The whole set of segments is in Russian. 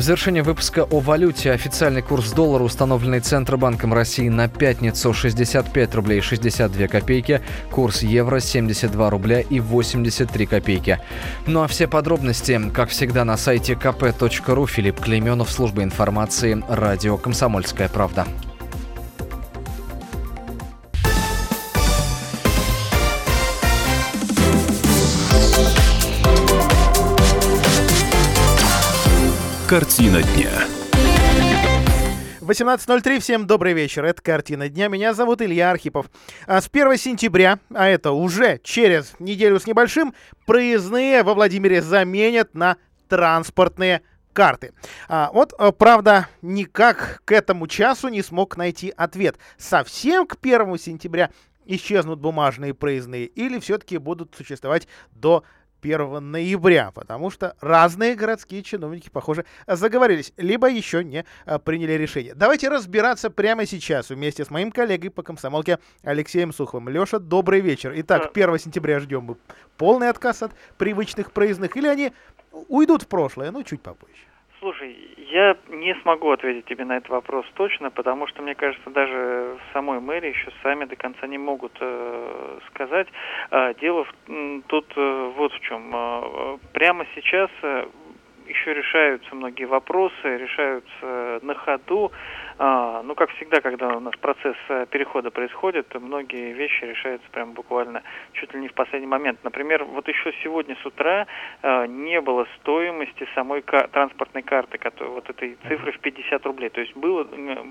В завершение выпуска о валюте официальный курс доллара, установленный Центробанком России на пятницу 65 рублей 62 копейки, курс евро 72 рубля и 83 копейки. Ну а все подробности, как всегда, на сайте kp.ru. Филипп Клейменов, служба информации, радио «Комсомольская правда». Картина дня. 18.03, всем добрый вечер, это «Картина дня», меня зовут Илья Архипов. А с 1 сентября, а это уже через неделю с небольшим, проездные во Владимире заменят на транспортные карты. А, вот, э, правда, никак к этому часу не смог найти ответ. Совсем к 1 сентября исчезнут бумажные проездные или все-таки будут существовать до 1 ноября, потому что разные городские чиновники, похоже, заговорились, либо еще не а, приняли решение. Давайте разбираться прямо сейчас вместе с моим коллегой по комсомолке Алексеем Суховым. Леша, добрый вечер. Итак, 1 сентября ждем мы полный отказ от привычных проездных, или они уйдут в прошлое, ну, чуть попозже. Слушай, я не смогу ответить тебе на этот вопрос точно, потому что, мне кажется, даже в самой мэрии еще сами до конца не могут э, сказать. Э, дело в, тут э, вот в чем. Э, прямо сейчас э, еще решаются многие вопросы, решаются на ходу. А, ну, как всегда, когда у нас процесс э, перехода происходит, многие вещи решаются прям буквально чуть ли не в последний момент. Например, вот еще сегодня с утра а, не было стоимости самой транспортной карты, которая, вот этой цифры в 50 рублей. То есть было...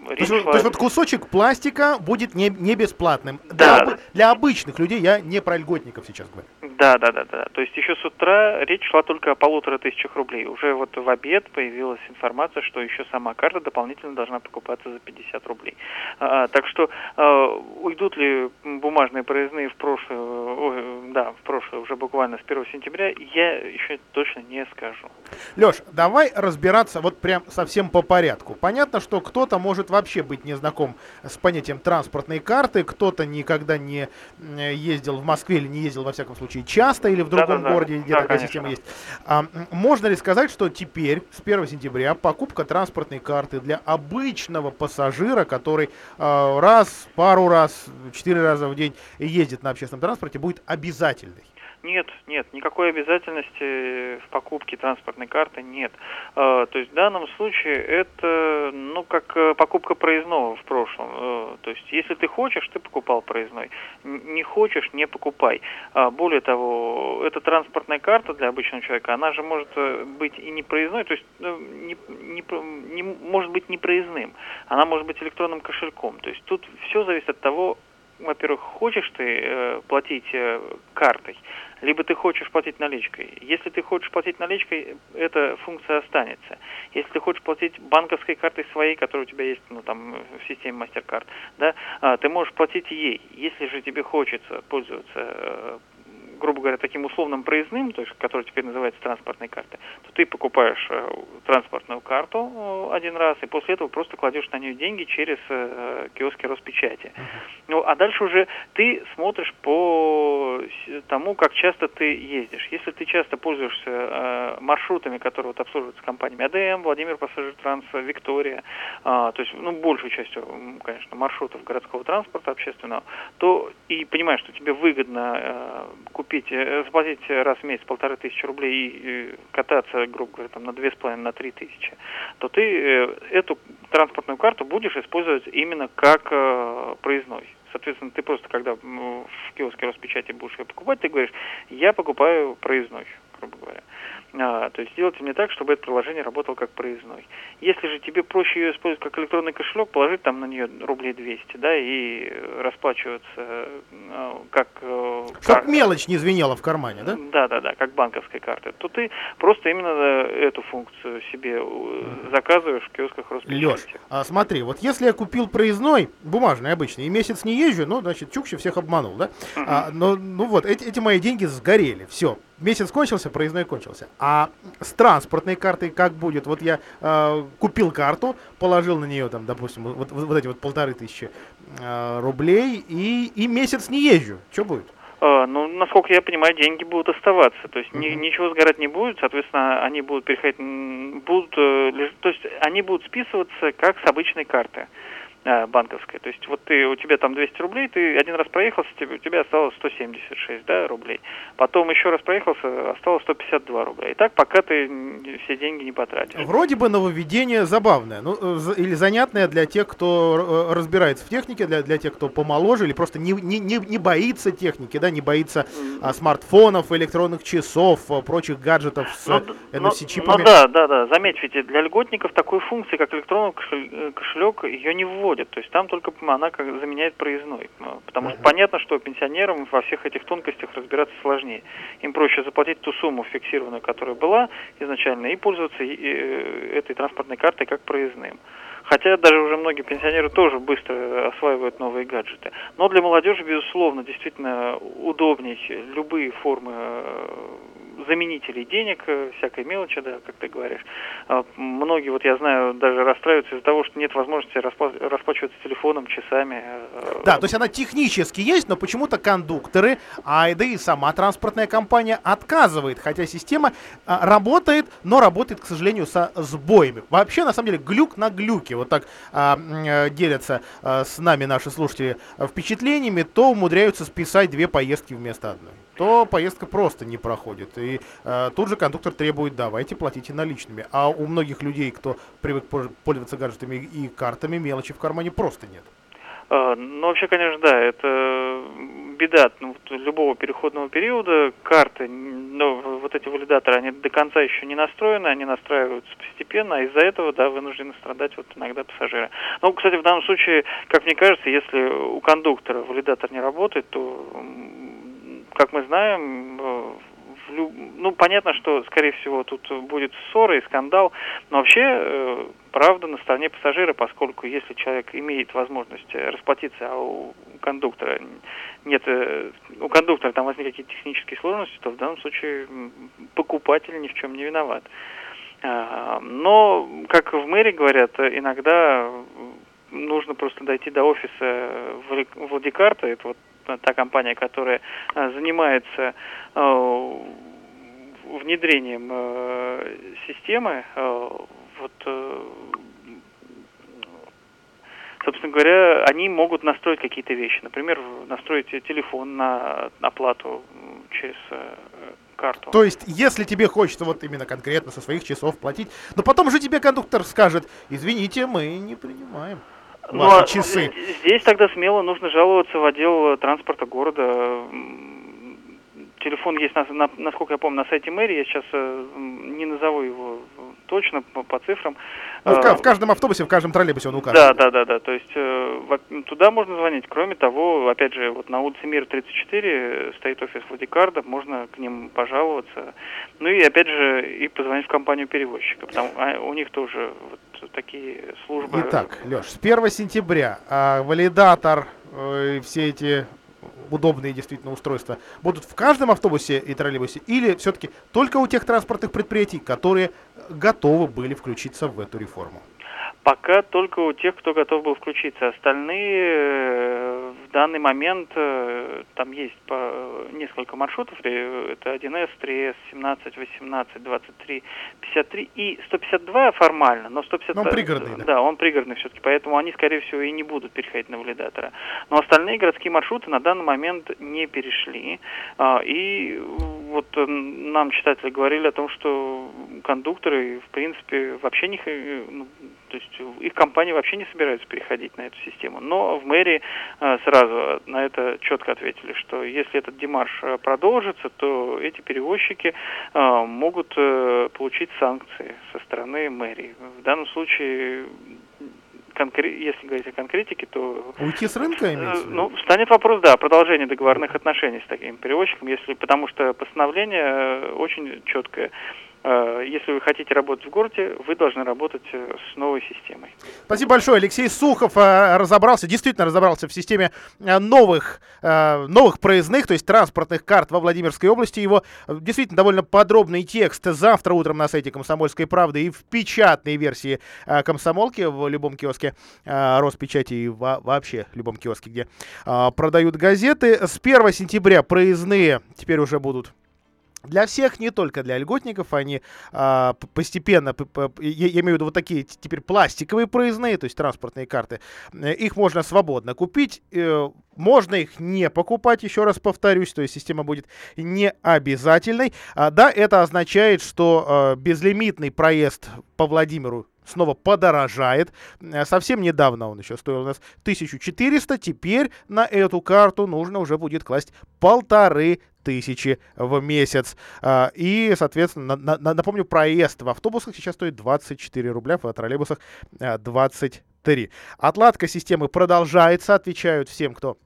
Речь то, есть, шла... то есть вот кусочек пластика будет не, не бесплатным. Да. Для, для обычных людей, я не про льготников сейчас говорю. Да, да, да, да. То есть еще с утра речь шла только о полутора тысячах рублей. Уже вот в обед появилась информация, что еще сама карта дополнительно должна покупаться покупаться за 50 рублей. А, так что а, уйдут ли бумажные проездные в прошлое, ой, да, в прошлое уже буквально с 1 сентября, я еще точно не скажу. Леш, давай разбираться вот прям совсем по порядку. Понятно, что кто-то может вообще быть не знаком с понятием транспортной карты, кто-то никогда не ездил в Москве или не ездил, во всяком случае, часто или в другом да, да, городе, где да, такая конечно. система есть. А, можно ли сказать, что теперь, с 1 сентября, покупка транспортной карты для обычного обычного пассажира, который э, раз, пару раз, четыре раза в день ездит на общественном транспорте, будет обязательной? Нет, нет, никакой обязательности в покупке транспортной карты нет. А, то есть в данном случае это, ну, как э, покупка проездного в прошлом. Э, то есть если ты хочешь, ты покупал проездной. Не хочешь, не покупай. А, более того, эта транспортная карта для обычного человека, она же может э, быть и не проездной, то есть ну, не, не, не, может быть не проездным. Она может быть электронным кошельком. То есть тут все зависит от того, во-первых, хочешь ты э, платить э, картой, либо ты хочешь платить наличкой. Если ты хочешь платить наличкой, эта функция останется. Если ты хочешь платить банковской картой своей, которая у тебя есть ну, там, в системе MasterCard, да, а, ты можешь платить ей. Если же тебе хочется пользоваться э, грубо говоря, таким условным проездным, то есть, который теперь называется транспортной картой, то ты покупаешь э, транспортную карту э, один раз, и после этого просто кладешь на нее деньги через э, киоски Роспечати. Ну, а дальше уже ты смотришь по тому, как часто ты ездишь. Если ты часто пользуешься маршрутами, которые вот обслуживаются компаниями АДМ, Владимир Пассажир Транс, Виктория, э, то есть, ну, большей частью, конечно, маршрутов городского транспорта общественного, то и понимаешь, что тебе выгодно купить купить, э, заплатить раз в месяц полторы тысячи рублей и кататься, грубо говоря, там, на две с половиной, на три тысячи, то ты э, эту транспортную карту будешь использовать именно как э, проездной. Соответственно, ты просто, когда в киоске Роспечати будешь ее покупать, ты говоришь, я покупаю проездной, грубо говоря. А, то есть сделайте мне так, чтобы это приложение работало как проездной. Если же тебе проще ее использовать как электронный кошелек, положить там на нее рублей 200, да, и расплачиваться э, как... Э, как мелочь не звенела в кармане, да? Да, да, да, как банковской карты. То ты просто именно э, эту функцию себе заказываешь в киосках Роспечати. Леш, а смотри, вот если я купил проездной, бумажный обычный, и месяц не езжу, ну, значит, Чукчи всех обманул, да? Uh-huh. А, но, ну вот, эти, эти мои деньги сгорели, все месяц кончился, проездной кончился. А с транспортной картой как будет? Вот я э, купил карту, положил на нее, там, допустим, вот, вот, вот эти вот полторы тысячи э, рублей, и, и месяц не езжу. Что будет? Э, ну, насколько я понимаю, деньги будут оставаться. То есть ни, ничего сгорать не будет, соответственно, они будут переходить, будут, э, то есть они будут списываться как с обычной карты. Банковская. То есть вот ты, у тебя там 200 рублей, ты один раз проехался, тебе, у тебя осталось 176 да, рублей. Потом еще раз проехался, осталось 152 рубля. И так, пока ты все деньги не потратишь. Вроде бы нововведение забавное, ну, э, или занятное для тех, кто э, разбирается в технике, для, для тех, кто помоложе, или просто не, не, не, не боится техники, да, не боится а, смартфонов, электронных часов, прочих гаджетов с ну, NFC-чипами. Ну, ну да, да, да. Заметь, ведь для льготников такой функции, как электронный кошелек, ее не вводят вводят. То есть там только она как заменяет проездной. Потому что понятно, что пенсионерам во всех этих тонкостях разбираться сложнее. Им проще заплатить ту сумму фиксированную, которая была изначально, и пользоваться э, этой транспортной картой как проездным. Хотя даже уже многие пенсионеры тоже быстро осваивают новые гаджеты. Но для молодежи, безусловно, действительно удобнее любые формы э, заменителей денег, э, всякой мелочи, да, как ты говоришь. А, многие, вот я знаю, даже расстраиваются из-за того, что нет возможности расплачиваться телефоном, часами. Э, да, то есть она технически есть, но почему-то кондукторы, а да и сама транспортная компания отказывает, хотя система работает, но работает, к сожалению, со сбоями. Вообще, на самом деле, глюк на глюке. Вот так а, э, делятся а, с нами наши слушатели впечатлениями, то умудряются списать две поездки вместо одной то поездка просто не проходит. И э, тут же кондуктор требует, давайте платите наличными. А у многих людей, кто привык пользоваться гаджетами и картами, мелочи в кармане просто нет. Ну, вообще, конечно, да, это беда ну, любого переходного периода. Карты, ну, вот эти валидаторы, они до конца еще не настроены, они настраиваются постепенно, а из-за этого, да, вынуждены страдать вот иногда пассажиры. Ну, кстати, в данном случае, как мне кажется, если у кондуктора валидатор не работает, то как мы знаем, э, ну, понятно, что, скорее всего, тут будет ссора и скандал, но вообще э, правда на стороне пассажира, поскольку если человек имеет возможность расплатиться, а у кондуктора нет, э, у кондуктора там возникли какие-то технические сложности, то в данном случае покупатель ни в чем не виноват. А, но, как в мэре говорят, иногда нужно просто дойти до офиса Владикарта, это вот та компания, которая э, занимается э, внедрением э, системы, вот, собственно говоря, они могут настроить какие-то вещи. Например, настроить телефон на оплату через карту. То есть, если тебе хочется вот именно конкретно со своих часов платить, но потом уже тебе кондуктор скажет, извините, мы не принимаем. Ну, а часы. Здесь тогда смело нужно жаловаться в отдел транспорта города. Телефон есть, на, на, насколько я помню, на сайте мэрии. Я сейчас э, не назову его точно по, по цифрам. Ну, в, в каждом автобусе, в каждом троллейбусе он указан. Да, да, да, да. То есть э, туда можно звонить. Кроме того, опять же, вот на улице Мира 34 стоит офис Владикарда, можно к ним пожаловаться. Ну и опять же, и позвонить в компанию перевозчика, потому а у них тоже вот такие службы. Итак, Леш, с 1 сентября а, валидатор э, все эти удобные действительно устройства будут в каждом автобусе и троллейбусе или все-таки только у тех транспортных предприятий, которые готовы были включиться в эту реформу? Пока только у тех, кто готов был включиться. Остальные э, в данный момент, э, там есть по несколько маршрутов, это 1С, 3С, 17, 18, 23, 53 и 152 формально, но 152... Но он пригородный, да? Да, он пригородный все-таки, поэтому они, скорее всего, и не будут переходить на валидатора. Но остальные городские маршруты на данный момент не перешли. А, и вот э, нам читатели говорили о том, что кондукторы, в принципе, вообще не... Ну, то есть их компании вообще не собираются переходить на эту систему. Но в мэрии э, сразу на это четко ответили, что если этот демарш э, продолжится, то эти перевозчики э, могут получить санкции со стороны мэрии. В данном случае конкре- если говорить о конкретике, то... Уйти с рынка имеется? Ну, станет вопрос, да, продолжение договорных отношений с таким перевозчиком, если, потому что постановление очень четкое. Э, если вы хотите работать в городе, вы должны работать э, с новой системой. Спасибо большое. Алексей Сухов э, разобрался, действительно разобрался в системе новых, новых проездных, то есть транспортных карт во Владимирской области. Его действительно довольно подробный текст завтра утром на сайте «Комсомольской правды» и в печатной версии «Комсомолки» в любом киоске Роспечати и вообще в любом киоске, где продают газеты. С 1 сентября проездные теперь уже будут для всех, не только для льготников, они а, постепенно, я, я имею в виду вот такие теперь пластиковые проездные, то есть транспортные карты, э, их можно свободно купить, э, можно их не покупать, еще раз повторюсь, то есть система будет не обязательной. А, да, это означает, что а, безлимитный проезд по Владимиру снова подорожает. Э, совсем недавно он еще стоил у нас 1400, теперь на эту карту нужно уже будет класть полторы тысячи в месяц. А, и, соответственно, на, на, напомню, проезд в автобусах сейчас стоит 24 рубля, в троллейбусах 23. Э, Отладка системы продолжается, отвечают всем, кто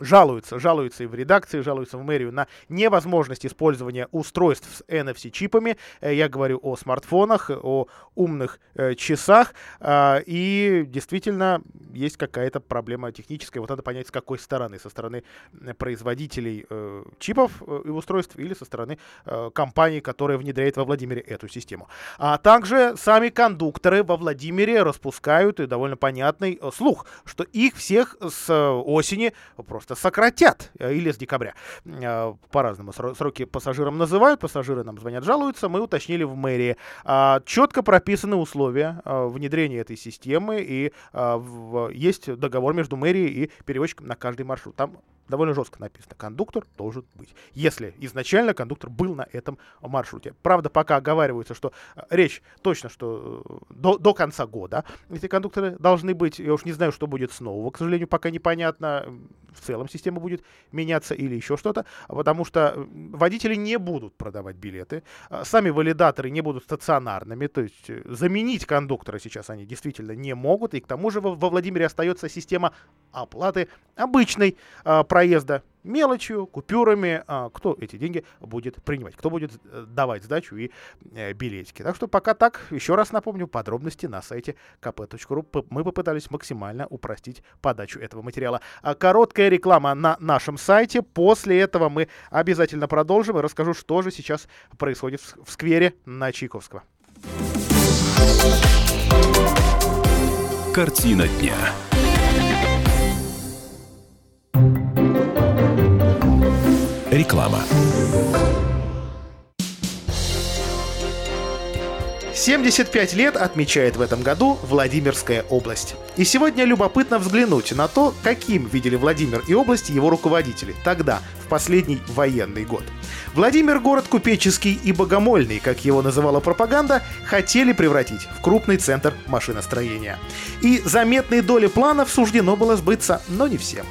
жалуются, жалуются и в редакции, жалуются в мэрию на невозможность использования устройств с NFC-чипами. Э, я говорю о смартфонах, о умных э, часах. Э, и действительно есть какая-то проблема техническая. Вот надо понять, с какой стороны. Со стороны производителей э, чипов э, и устройств или со стороны э, компании, которая внедряет во Владимире эту систему. А также сами кондукторы во Владимире распускают и довольно понятный слух, что их всех с осени просто просто сократят, э, с декабря. Э, по-разному сроки пассажирам называют, пассажиры нам звонят, жалуются, мы уточнили в мэрии. А, Четко прописаны условия э, внедрения этой системы, и есть договор между мэрией и перевозчиком на каждый маршрут. Там довольно жестко написано. Кондуктор должен быть. Если изначально кондуктор был на этом маршруте. Правда, пока оговаривается, что э, речь точно, что э, до, до конца года эти кондукторы должны быть. Я уж не знаю, что будет с нового. К сожалению, пока непонятно. В целом система будет меняться или еще что-то. Потому что водители не будут продавать билеты. Сами валидаторы не будут стационарными. То есть э, заменить кондуктора сейчас они действительно не могут. И к тому же во, во Владимире остается система оплаты обычной э, проезда мелочью, купюрами, а, кто эти деньги будет принимать, кто будет э, давать сдачу и э, билетики. Так что пока так, еще раз напомню, подробности на сайте kp.ru. Мы попытались максимально упростить подачу этого материала. А короткая реклама на нашем сайте. После этого мы обязательно продолжим и расскажу, что же сейчас происходит в сквере на Чайковского. Картина дня. Реклама. 75 лет отмечает в этом году Владимирская область. И сегодня любопытно взглянуть на то, каким видели Владимир и область его руководители тогда, в последний военный год. Владимир – город купеческий и богомольный, как его называла пропаганда, хотели превратить в крупный центр машиностроения. И заметные доли планов суждено было сбыться, но не всем.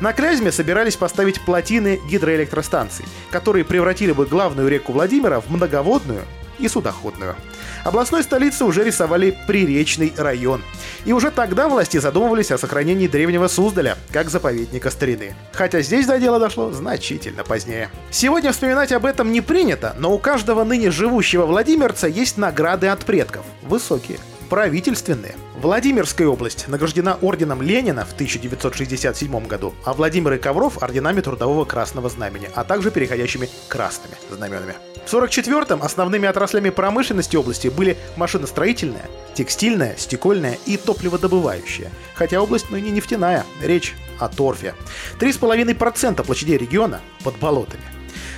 На Клязьме собирались поставить плотины гидроэлектростанций, которые превратили бы главную реку Владимира в многоводную и судоходную. Областной столице уже рисовали приречный район. И уже тогда власти задумывались о сохранении древнего Суздаля, как заповедника старины. Хотя здесь до дела дошло значительно позднее. Сегодня вспоминать об этом не принято, но у каждого ныне живущего владимирца есть награды от предков. Высокие правительственные. Владимирская область награждена орденом Ленина в 1967 году, а Владимир и Ковров орденами Трудового Красного Знамени, а также переходящими красными знаменами. В 1944-м основными отраслями промышленности области были машиностроительная, текстильная, стекольная и топливодобывающая. Хотя область ныне нефтяная, речь о торфе. 3,5% площадей региона под болотами.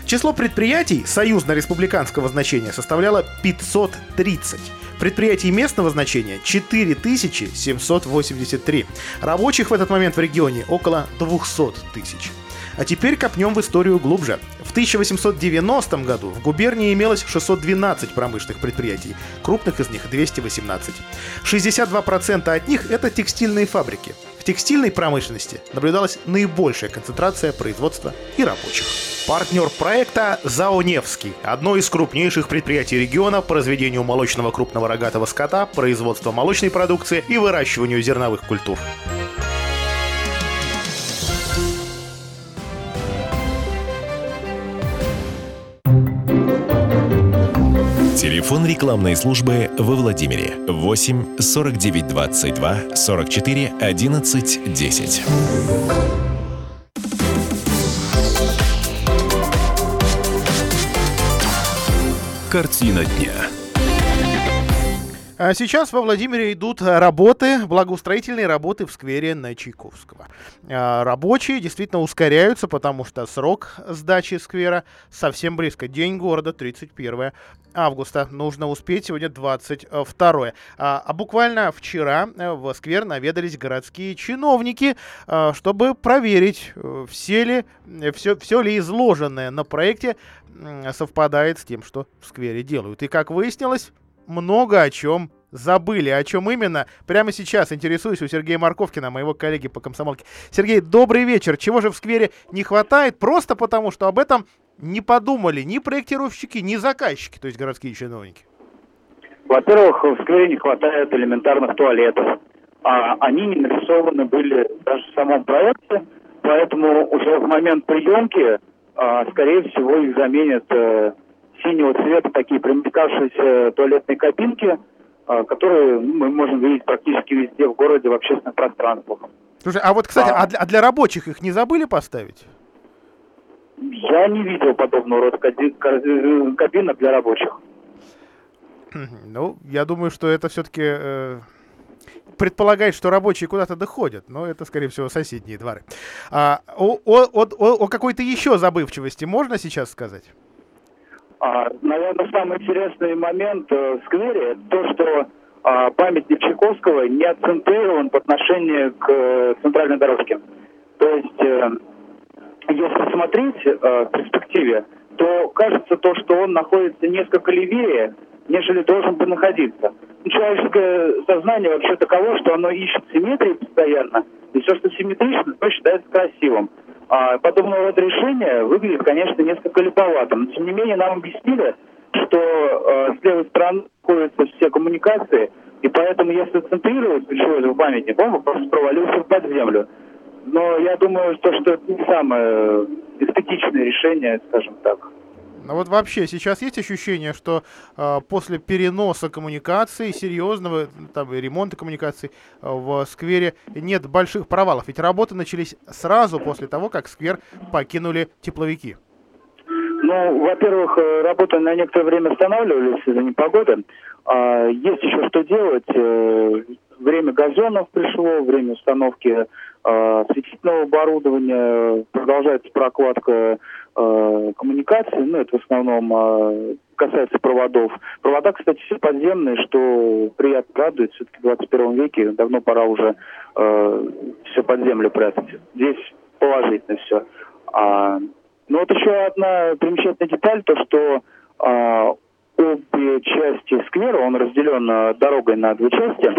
Число предприятий союзно-республиканского значения составляло 530. Предприятий местного значения 4783. Рабочих в этот момент в регионе около 200 тысяч. А теперь копнем в историю глубже. В 1890 году в губернии имелось 612 промышленных предприятий, крупных из них 218. 62% от них это текстильные фабрики. В текстильной промышленности наблюдалась наибольшая концентрация производства и рабочих. Партнер проекта ЗАО «Невский» – одно из крупнейших предприятий региона по разведению молочного крупного рогатого скота, производству молочной продукции и выращиванию зерновых культур. Телефон рекламной службы во Владимире 8 49 22 44 11 10. Картина дня. А сейчас во Владимире идут работы, благоустроительные работы в сквере на Чайковского. А, рабочие действительно ускоряются, потому что срок сдачи сквера совсем близко. День города 31 августа. Нужно успеть сегодня 22. А, а буквально вчера э, в сквер наведались городские чиновники, а, чтобы проверить, э, все ли, все, все ли изложенное на проекте совпадает с тем, что в сквере делают. И как выяснилось, много о чем забыли. О чем именно? Прямо сейчас интересуюсь у Сергея Марковкина, моего коллеги по комсомолке. Сергей, добрый вечер. Чего же в сквере не хватает? Просто потому, что об этом не подумали ни проектировщики, ни заказчики, то есть городские чиновники. Во-первых, в сквере не хватает элементарных туалетов. А они не нарисованы были даже в самом проекте, поэтому уже в момент приемки, а, скорее всего, их заменят э, синего цвета такие примелькавшиеся туалетные кабинки, а, которые ну, мы можем видеть практически везде в городе, в общественных пространствах. Слушай, а вот, кстати, а, а, для, а для рабочих их не забыли поставить? Я не видел подобного рода кабинок для рабочих. Ну, я думаю, что это все-таки э, предполагает, что рабочие куда-то доходят, но это, скорее всего, соседние дворы. А, о, о, о, о какой-то еще забывчивости можно сейчас сказать? А, наверное, самый интересный момент э, в сквере то, что а, памятник Чайковского не акцентирован по отношению к э, центральной дорожке. То есть, э, если смотреть в перспективе, то кажется то, что он находится несколько левее, нежели должен бы находиться. Ну, человеческое сознание вообще таково, что оно ищет симметрии постоянно, и все, что симметрично, то считается красивым. А, подобного рода решение выглядит, конечно, несколько липоватым. Но, тем не менее, нам объяснили, что э, с левой стороны находятся все коммуникации, и поэтому, если центрировать ключевой памятник, он просто провалился под землю. Но я думаю, что, что это не самое эстетичное решение, скажем так. Ну вот вообще сейчас есть ощущение, что э, после переноса коммуникаций, серьезного там, ремонта коммуникаций э, в сквере нет больших провалов. Ведь работы начались сразу после того, как сквер покинули тепловики. Ну, во-первых, э, работы на некоторое время останавливались из-за непогоды. А есть еще что делать. Время газонов пришло, время установки э, осветительного оборудования, продолжается прокладка э, коммуникации, ну, это в основном э, касается проводов. Провода, кстати, все подземные, что приятно радует. Все-таки в 21 веке давно пора уже э, все под землю прятать. Здесь положительно все. А, ну вот еще одна примечательная деталь, то что э, обе части сквера, он разделен э, дорогой на две части,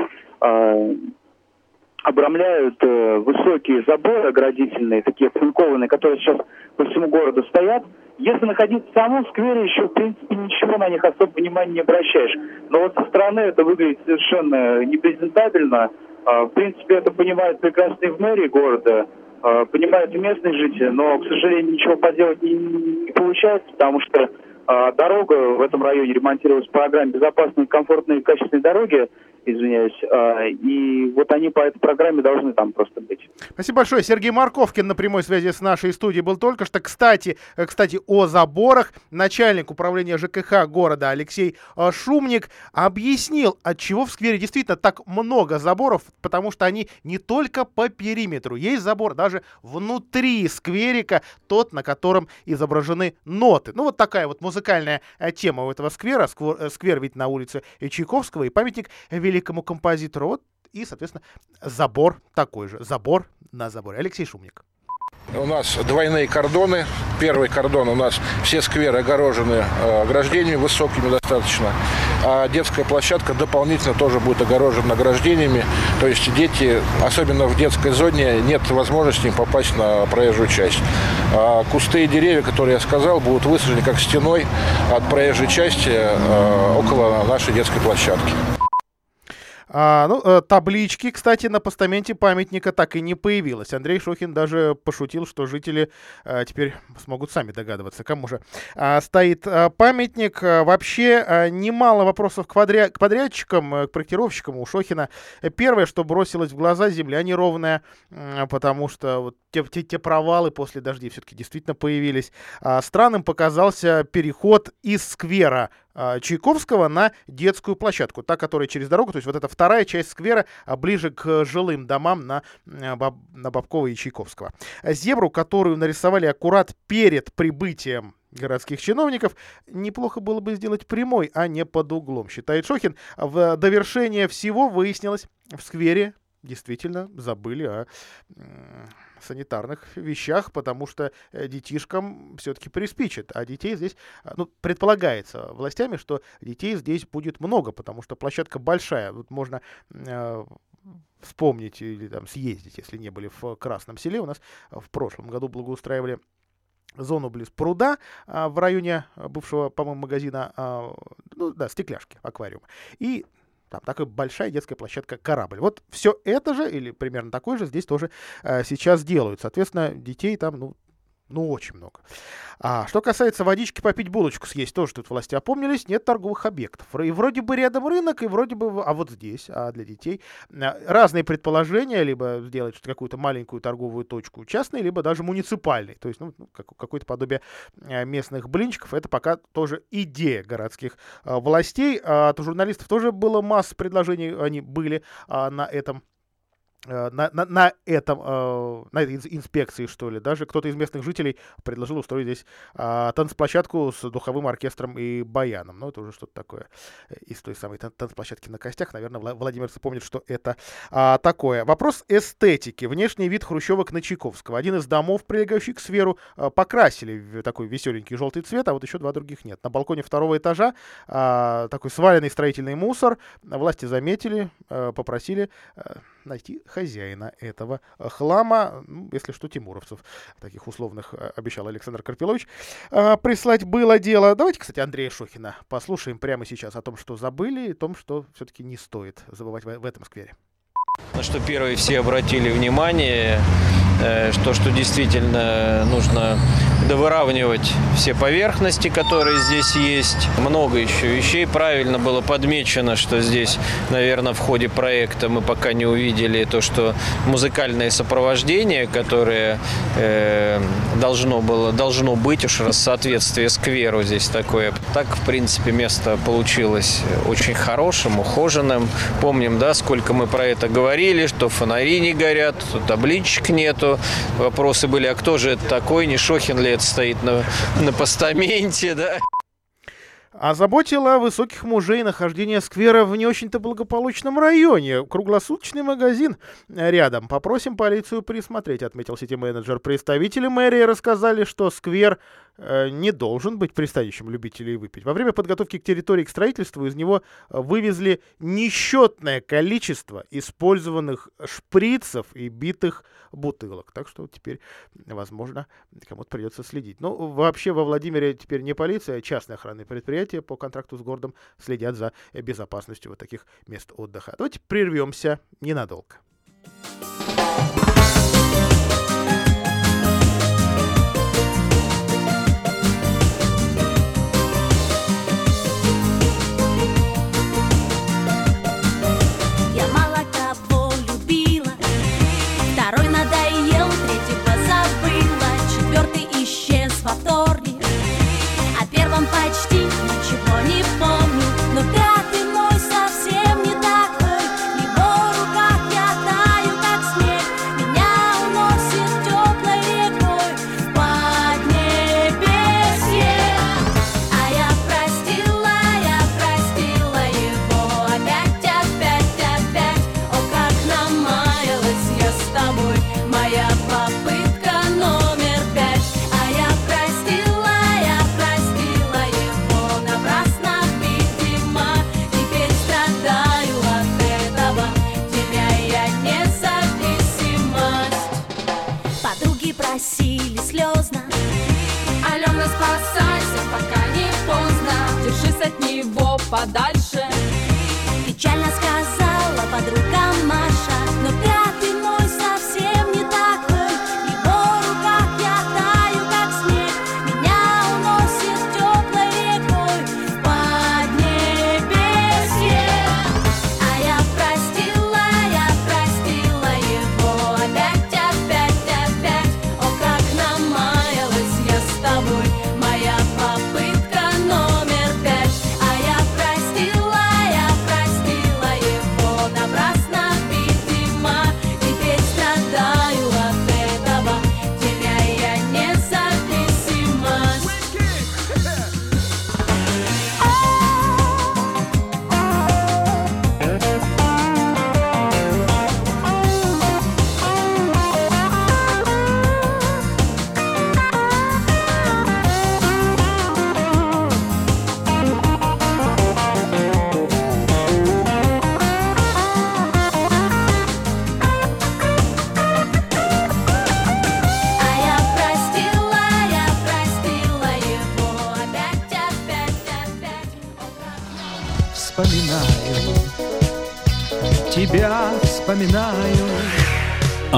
обрамляют э, высокие заборы оградительные, такие оцинкованные, которые сейчас по всему городу стоят. Если находиться в самом сквере, еще, в принципе, ничего на них особо внимания не обращаешь. Но вот со стороны это выглядит совершенно непрезентабельно. Э, в принципе, это понимают прекрасные в мэрии города, э, понимают и местные жители, но, к сожалению, ничего поделать не, не получается, потому что дорога в этом районе ремонтировалась по программе «Безопасные, комфортные и качественные дороги», извиняюсь. А, и вот они по этой программе должны там просто быть. Спасибо большое. Сергей Марковкин на прямой связи с нашей студией был только что. Кстати, э, кстати о заборах. Начальник управления ЖКХ города Алексей э, Шумник объяснил, от чего в сквере действительно так много заборов, потому что они не только по периметру. Есть забор даже внутри скверика, тот, на котором изображены ноты. Ну, вот такая вот музыкальная э, тема у этого сквера. Сквер ведь на улице Чайковского и памятник великому композитору. Вот и, соответственно, забор такой же. Забор на заборе. Алексей Шумник. У нас двойные кордоны. Первый кордон у нас все скверы огорожены э, ограждениями высокими достаточно. А детская площадка дополнительно тоже будет огорожена ограждениями. То есть дети, особенно в детской зоне, нет возможности им попасть на проезжую часть. А кусты и деревья, которые я сказал, будут высажены как стеной от проезжей части э, около нашей детской площадки. А, ну, э, таблички, кстати, на постаменте памятника так и не появилось. Андрей Шохин даже пошутил, что жители а, теперь смогут сами догадываться, кому же а, стоит а, памятник. А, вообще а, немало вопросов к, подряд, к подрядчикам, к проектировщикам у Шохина. Первое, что бросилось в глаза, земля неровная, а, потому что вот те, те, те провалы после дождей все-таки действительно появились. А, странным показался переход из сквера а, Чайковского на детскую площадку, та, которая через дорогу, то есть вот эта вторая часть сквера а, ближе к жилым домам на, а, на Бабкова и Чайковского. Зебру, которую нарисовали аккурат перед прибытием городских чиновников, неплохо было бы сделать прямой, а не под углом, считает Шохин. В довершение всего выяснилось, в сквере действительно забыли о санитарных вещах, потому что э, детишкам все-таки приспичит. А детей здесь, а, ну, предполагается властями, что детей здесь будет много, потому что площадка большая. Тут можно э, вспомнить или там съездить, если не были в Красном селе. У нас в прошлом году благоустраивали зону близ пруда а, в районе бывшего, по-моему, магазина, а, ну да, стекляшки, аквариум. И там такая большая детская площадка «Корабль». Вот все это же, или примерно такой же, здесь тоже э, сейчас делают. Соответственно, детей там, ну, ну, очень много. А что касается водички попить булочку съесть, тоже тут власти опомнились, нет торговых объектов. И вроде бы рядом рынок, и вроде бы, а вот здесь, а для детей. А, разные предположения, либо сделать какую-то маленькую торговую точку частной, либо даже муниципальной. То есть, ну, ну какое-то подобие а, местных блинчиков. Это пока тоже идея городских а, властей. От журналистов тоже было масса предложений, они были на этом на, на, на этом, э, на этой инспекции, что ли, даже кто-то из местных жителей предложил устроить здесь э, танцплощадку с духовым оркестром и баяном. Ну, это уже что-то такое э, из той самой тан- танцплощадки на костях. Наверное, Владимир помнит, что это э, такое. Вопрос эстетики. Внешний вид хрущевок на Чайковского. Один из домов, прилегающих к сферу, э, покрасили в такой веселенький желтый цвет, а вот еще два других нет. На балконе второго этажа э, такой сваленный строительный мусор. Власти заметили, э, попросили э, найти хозяина этого э, хлама, ну, если что, тимуровцев, таких условных э, обещал Александр Карпилович. А, прислать было дело. Давайте, кстати, Андрея Шохина послушаем прямо сейчас о том, что забыли, и о том, что все-таки не стоит забывать в, этом сквере. На что первые все обратили внимание, э, что, что действительно нужно довыравнивать все поверхности, которые здесь есть. Много еще вещей. Правильно было подмечено, что здесь, наверное, в ходе проекта мы пока не увидели то, что музыкальное сопровождение, которое э, должно, было, должно быть уж раз соответствие скверу здесь такое. Так, в принципе, место получилось очень хорошим, ухоженным. Помним, да, сколько мы про это говорили, что фонари не горят, табличек нету. Вопросы были, а кто же это такой, не Шохин ли это стоит на, на постаменте, да. Озаботило высоких мужей нахождение сквера в не очень-то благополучном районе. Круглосуточный магазин рядом. Попросим полицию присмотреть, отметил сити-менеджер. Представители мэрии рассказали, что сквер не должен быть пристанищем любителей выпить. Во время подготовки к территории к строительству из него э, вывезли несчетное количество использованных шприцев и битых бутылок. Так что теперь, возможно, кому-то придется следить. Ну, вообще во Владимире теперь не полиция, а частные охранные предприятия по контракту с городом следят за безопасностью вот таких мест отдыха. Давайте прервемся ненадолго. Подальше. Печально сказала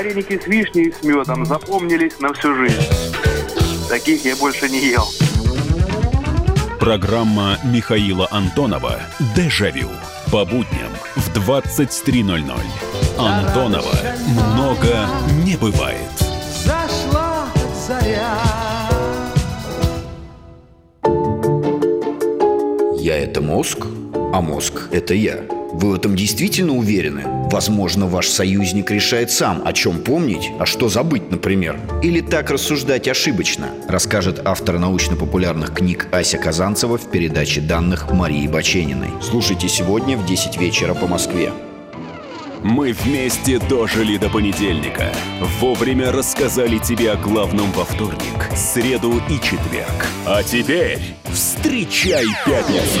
Вареники с вишней и с медом запомнились на всю жизнь. Таких я больше не ел. Программа Михаила Антонова «Дежавю». По будням в 23.00. Антонова много не бывает. Зашла заря. Я — это мозг, а мозг — это я. Вы в этом действительно уверены? Возможно, ваш союзник решает сам, о чем помнить, а что забыть, например. Или так рассуждать ошибочно, расскажет автор научно-популярных книг Ася Казанцева в передаче данных Марии Бачениной. Слушайте сегодня в 10 вечера по Москве. Мы вместе дожили до понедельника. Вовремя рассказали тебе о главном во вторник, среду и четверг. А теперь встречай пятницу!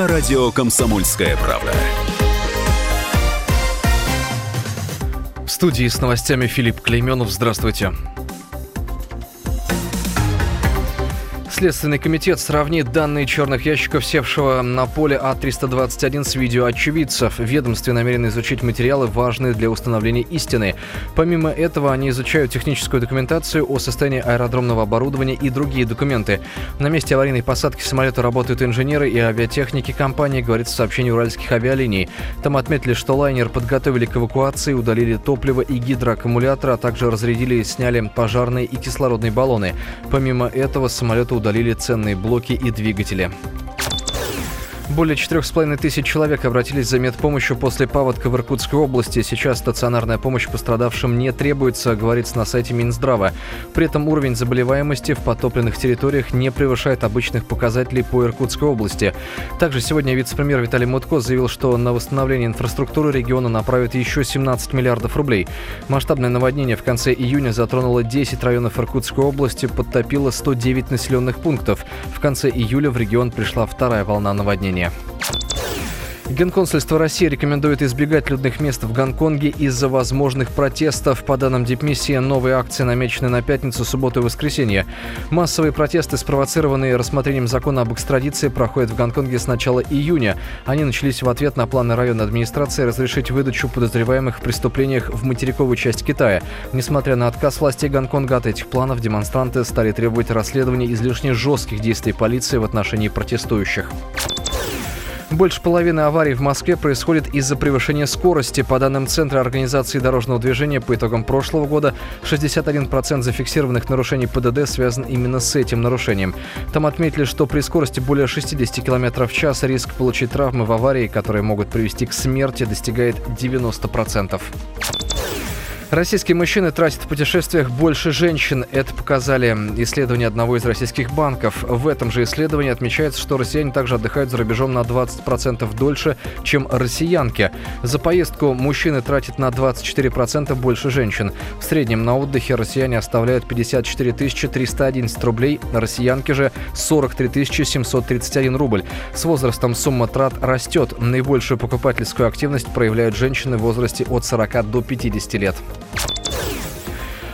На радио «Комсомольская правда». В студии с новостями Филипп Клейменов. Здравствуйте. Следственный комитет сравнит данные черных ящиков, севшего на поле А-321 с видео очевидцев. Ведомстве намерены изучить материалы, важные для установления истины. Помимо этого, они изучают техническую документацию о состоянии аэродромного оборудования и другие документы. На месте аварийной посадки самолета работают инженеры и авиатехники компании, говорится в сообщении уральских авиалиний. Там отметили, что лайнер подготовили к эвакуации, удалили топливо и гидроаккумулятор, а также разрядили и сняли пожарные и кислородные баллоны. Помимо этого, самолета удалили ценные блоки и двигатели. Более четырех с половиной тысяч человек обратились за медпомощью после паводка в Иркутской области. Сейчас стационарная помощь пострадавшим не требуется, говорится на сайте Минздрава. При этом уровень заболеваемости в потопленных территориях не превышает обычных показателей по Иркутской области. Также сегодня вице-премьер Виталий Мутко заявил, что на восстановление инфраструктуры региона направят еще 17 миллиардов рублей. Масштабное наводнение в конце июня затронуло 10 районов Иркутской области, подтопило 109 населенных пунктов. В конце июля в регион пришла вторая волна наводнения. Генконсульство России рекомендует избегать людных мест в Гонконге из-за возможных протестов. По данным Дипмиссии, новые акции намечены на пятницу, субботу и воскресенье. Массовые протесты, спровоцированные рассмотрением закона об экстрадиции, проходят в Гонконге с начала июня. Они начались в ответ на планы районной администрации разрешить выдачу подозреваемых в преступлениях в материковую часть Китая. Несмотря на отказ властей Гонконга от этих планов, демонстранты стали требовать расследования излишне жестких действий полиции в отношении протестующих. Больше половины аварий в Москве происходит из-за превышения скорости. По данным Центра организации дорожного движения, по итогам прошлого года 61% зафиксированных нарушений ПДД связан именно с этим нарушением. Там отметили, что при скорости более 60 км в час риск получить травмы в аварии, которые могут привести к смерти, достигает 90%. Российские мужчины тратят в путешествиях больше женщин. Это показали исследования одного из российских банков. В этом же исследовании отмечается, что россияне также отдыхают за рубежом на 20% дольше, чем россиянки. За поездку мужчины тратят на 24% больше женщин. В среднем на отдыхе россияне оставляют 54 311 рублей, россиянки же 43 731 рубль. С возрастом сумма трат растет. Наибольшую покупательскую активность проявляют женщины в возрасте от 40 до 50 лет.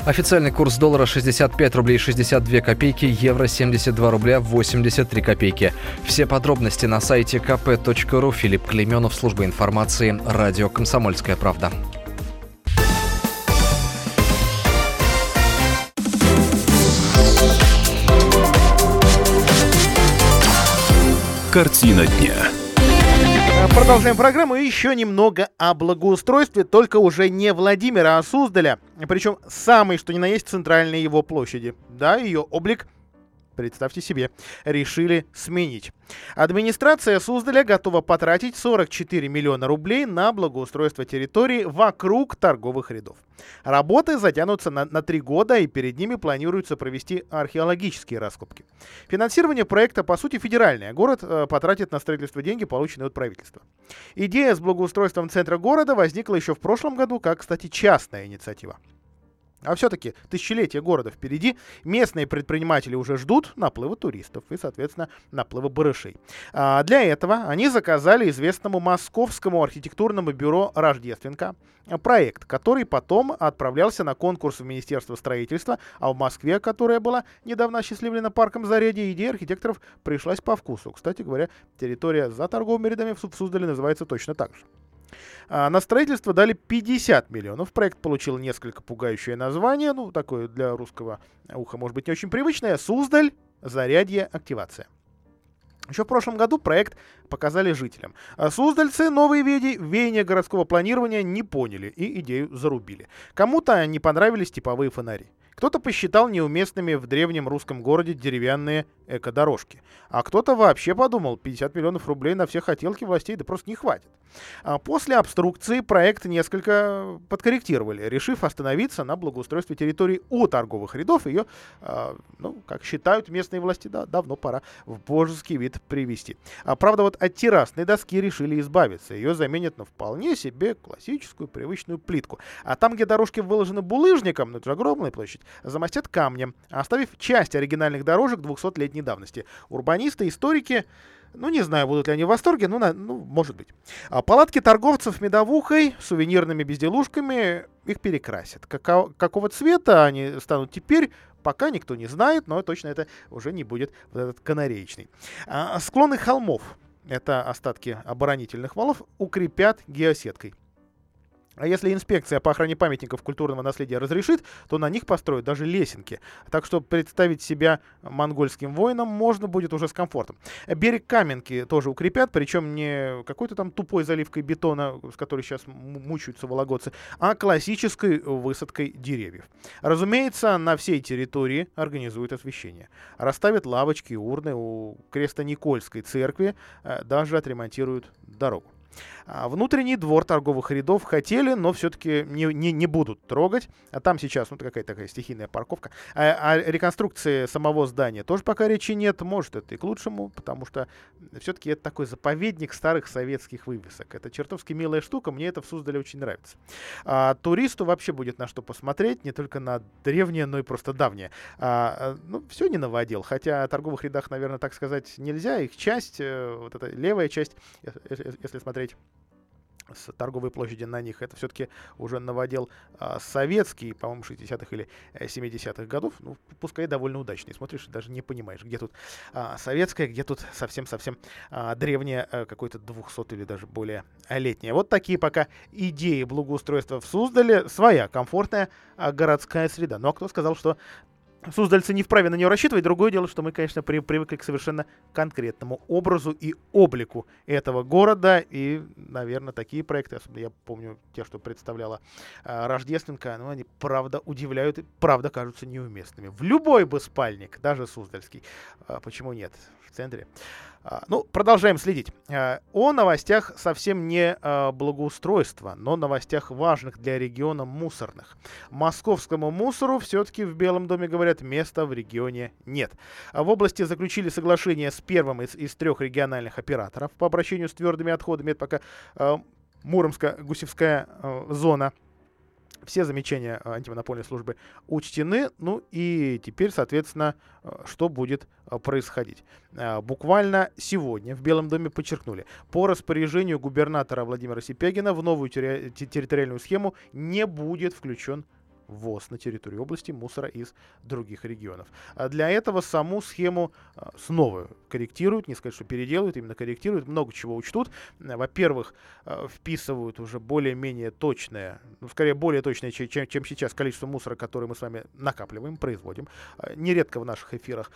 Официальный курс доллара 65 рублей 62 копейки, евро 72 рубля 83 копейки. Все подробности на сайте kp.ru. Филипп Клеменов, служба информации, радио «Комсомольская правда». Картина дня. Продолжаем программу еще немного о благоустройстве, только уже не Владимира, а Суздаля. Причем самый, что ни на есть, центральной его площади. Да, ее облик представьте себе, решили сменить. Администрация Суздаля готова потратить 44 миллиона рублей на благоустройство территории вокруг торговых рядов. Работы затянутся на, на три года, и перед ними планируется провести археологические раскопки. Финансирование проекта, по сути, федеральное. Город э, потратит на строительство деньги, полученные от правительства. Идея с благоустройством центра города возникла еще в прошлом году, как, кстати, частная инициатива. А все-таки тысячелетие города впереди. Местные предприниматели уже ждут наплыва туристов и, соответственно, наплыва барышей. А для этого они заказали известному московскому архитектурному бюро «Рождественка» проект, который потом отправлялся на конкурс в Министерство строительства, а в Москве, которая была недавно осчастливлена парком Зарядье, идея архитекторов пришлась по вкусу. Кстати говоря, территория за торговыми рядами в Суздале называется точно так же. А на строительство дали 50 миллионов. Проект получил несколько пугающее название, ну, такое для русского уха, может быть, не очень привычное. Суздаль, зарядье, активация. Еще в прошлом году проект показали жителям. А суздальцы новые веди, веяния городского планирования не поняли и идею зарубили. Кому-то не понравились типовые фонари. Кто-то посчитал неуместными в древнем русском городе деревянные экодорожки. А кто-то вообще подумал, 50 миллионов рублей на все хотелки властей да просто не хватит. А после обструкции проект несколько подкорректировали, решив остановиться на благоустройстве территории у торговых рядов. Ее, а, ну, как считают местные власти, да, давно пора в божеский вид привести. А, правда, вот от террасной доски решили избавиться. Ее заменят на вполне себе классическую привычную плитку. А там, где дорожки выложены булыжником, ну это же огромная площадь, замостят камнем, оставив часть оригинальных дорожек 200-летней давности. Урбанисты, историки ну, не знаю, будут ли они в восторге, на, ну может быть. А палатки торговцев медовухой, сувенирными безделушками, их перекрасят. Какого, какого цвета они станут теперь, пока никто не знает, но точно это уже не будет вот этот канареечный. А, склоны холмов, это остатки оборонительных валов, укрепят геосеткой. А если инспекция по охране памятников культурного наследия разрешит, то на них построят даже лесенки. Так что представить себя монгольским воином можно будет уже с комфортом. Берег Каменки тоже укрепят, причем не какой-то там тупой заливкой бетона, с которой сейчас мучаются вологодцы, а классической высадкой деревьев. Разумеется, на всей территории организуют освещение. Расставят лавочки, урны у Креста-Никольской церкви, э, даже отремонтируют дорогу. А внутренний двор торговых рядов хотели, но все-таки не, не, не будут трогать. А там сейчас ну, какая-то такая стихийная парковка. А, а реконструкции самого здания тоже пока речи нет. Может, это и к лучшему, потому что все-таки это такой заповедник старых советских вывесок. Это чертовски милая штука, мне это в Суздале очень нравится. А, туристу вообще будет на что посмотреть, не только на древнее, но и просто давнее. А, а ну, все не наводил, хотя о торговых рядах, наверное, так сказать нельзя. Их часть, э, вот эта левая часть, если смотреть с торговой площади на них. Это все-таки уже новодел а, советский, по-моему, 60-х или 70-х э, годов. Ну, пускай довольно удачный. Смотришь, даже не понимаешь, где тут а, советская, где тут совсем-совсем а, древняя, а, какой-то 200 или даже более летняя. Вот такие пока идеи благоустройства в Суздале. Своя комфортная а, городская среда. Ну, а кто сказал, что Суздальцы не вправе на нее рассчитывать. Другое дело, что мы, конечно, при, привыкли к совершенно конкретному образу и облику этого города. И, наверное, такие проекты, особенно я помню те, что представляла э, Рождественка, ну, они правда удивляют и правда кажутся неуместными. В любой бы спальник, даже Суздальский. Э, почему нет? В центре. А, ну, продолжаем следить. А, о новостях совсем не а, благоустройства, но новостях важных для региона мусорных. Московскому мусору все-таки в Белом доме, говорят, места в регионе нет. В области заключили соглашение с первым из, из трех региональных операторов по обращению с твердыми отходами. Это пока Муромско-Гусевская зона – все замечания э, антимонопольной службы учтены. Ну и теперь, соответственно, э, что будет э, происходить. Буквально сегодня в Белом доме подчеркнули, по распоряжению губернатора Владимира Сипягина в новую территориальную схему не будет включен ввоз на территорию области мусора из других регионов. А для этого саму схему а, снова корректируют, не сказать, что переделывают, именно корректируют, много чего учтут. Во-первых, а, вписывают уже более-менее точное, ну, скорее более точное, чем, чем сейчас количество мусора, который мы с вами накапливаем, производим. Нередко в наших эфирах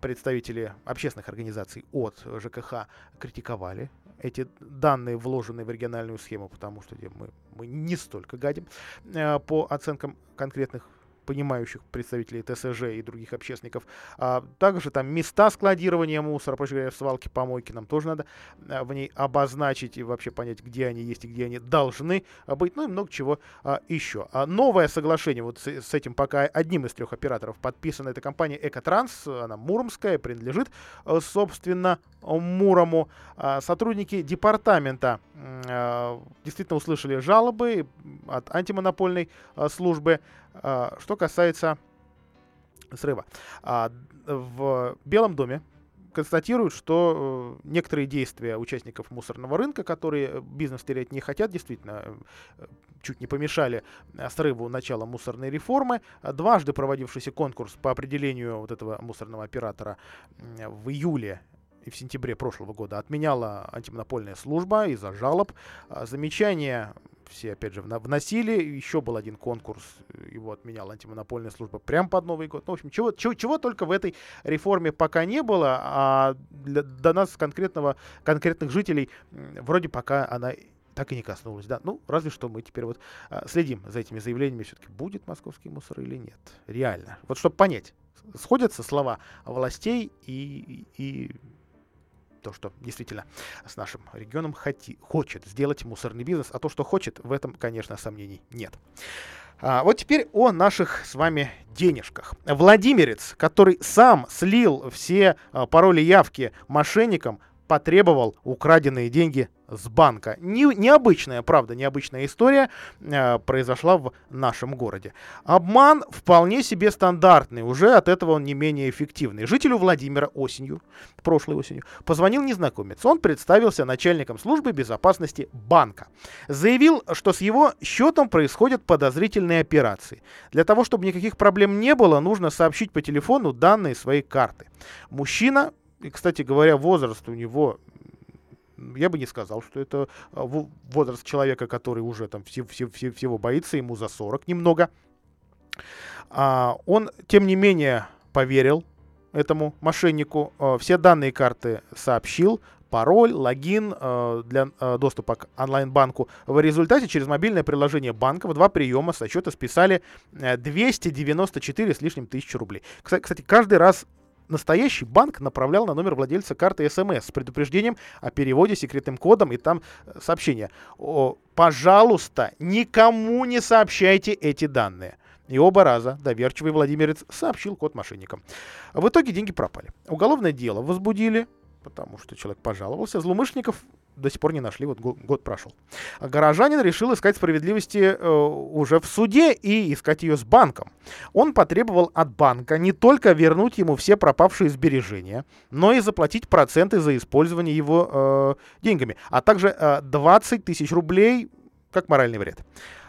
представители общественных организаций от ЖКХ критиковали эти данные, вложенные в региональную схему, потому что мы, мы не столько гадим э, по оценкам конкретных понимающих представителей ТСЖ и других общественников. А также там места складирования мусора, проще говоря, свалки, помойки нам тоже надо а, в ней обозначить и вообще понять, где они есть и где они должны быть, ну и много чего а, еще. А новое соглашение, вот с, с этим пока одним из трех операторов подписана эта компания Экотранс, она муромская, принадлежит, а, собственно, Мурому. А, сотрудники департамента а, действительно услышали жалобы от антимонопольной а, службы, а, что касается срыва. А, в Белом доме констатируют, что э, некоторые действия участников мусорного рынка, которые бизнес терять не хотят, действительно э, чуть не помешали э, срыву начала мусорной реформы. Дважды проводившийся конкурс по определению вот этого мусорного оператора в июле и в сентябре прошлого года отменяла антимонопольная служба из-за жалоб. Замечания все, опять же, вносили. Еще был один конкурс, его отменяла антимонопольная служба прямо под Новый год. Ну, в общем, чего, чего, чего только в этой реформе пока не было, а для, до нас конкретного, конкретных жителей вроде пока она так и не коснулась, да. Ну, разве что мы теперь вот а, следим за этими заявлениями, все-таки будет московский мусор или нет. Реально. Вот чтобы понять, сходятся слова властей и, и то, что действительно с нашим регионом хоти, хочет сделать мусорный бизнес, а то, что хочет, в этом, конечно, сомнений нет. А, вот теперь о наших с вами денежках. Владимирец, который сам слил все а, пароли явки мошенникам, потребовал украденные деньги с банка. Не, необычная, правда, необычная история э, произошла в нашем городе. Обман вполне себе стандартный, уже от этого он не менее эффективный. Жителю Владимира осенью, прошлой осенью, позвонил незнакомец. Он представился начальником службы безопасности банка. Заявил, что с его счетом происходят подозрительные операции. Для того, чтобы никаких проблем не было, нужно сообщить по телефону данные своей карты. Мужчина и, кстати говоря, возраст у него я бы не сказал, что это а, возраст человека, который уже там все, все, все, всего боится, ему за 40 немного. А, он, тем не менее, поверил этому мошеннику, а, все данные карты сообщил, пароль, логин э, для э, доступа к онлайн-банку. В результате через мобильное приложение банка в два приема со счета списали 294 с лишним тысяч рублей. Кстати, каждый раз настоящий банк направлял на номер владельца карты смс с предупреждением о переводе секретным кодом и там э, сообщение. О, пожалуйста, никому не сообщайте эти данные. И оба раза доверчивый владимирец сообщил код мошенникам. В итоге деньги пропали. Уголовное дело возбудили, потому что человек пожаловался. Злоумышленников до сих пор не нашли, вот год, год прошел. А горожанин решил искать справедливости э, уже в суде и искать ее с банком. Он потребовал от банка не только вернуть ему все пропавшие сбережения, но и заплатить проценты за использование его э, деньгами, а также э, 20 тысяч рублей как моральный вред.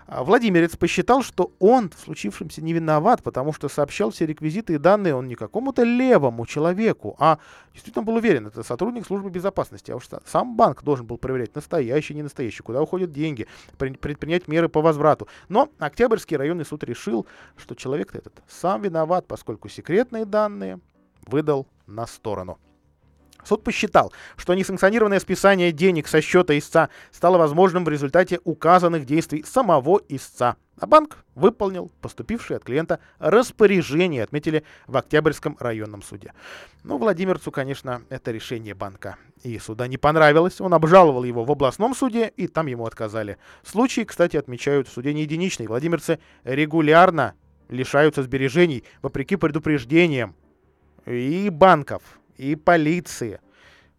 А Владимирец посчитал, что он в случившемся не виноват, потому что сообщал все реквизиты и данные он не какому-то левому человеку, а действительно был уверен, это сотрудник службы безопасности. А уж сам банк должен был проверять настоящий, не настоящий, куда уходят деньги, предпринять меры по возврату. Но Октябрьский районный суд решил, что человек этот сам виноват, поскольку секретные данные выдал на сторону. Суд посчитал, что несанкционированное списание денег со счета истца стало возможным в результате указанных действий самого истца. А банк выполнил поступившее от клиента распоряжение, отметили в Октябрьском районном суде. Ну, Владимирцу, конечно, это решение банка и суда не понравилось. Он обжаловал его в областном суде, и там ему отказали. Случаи, кстати, отмечают в суде не единичные. Владимирцы регулярно лишаются сбережений, вопреки предупреждениям и банков, и полиции.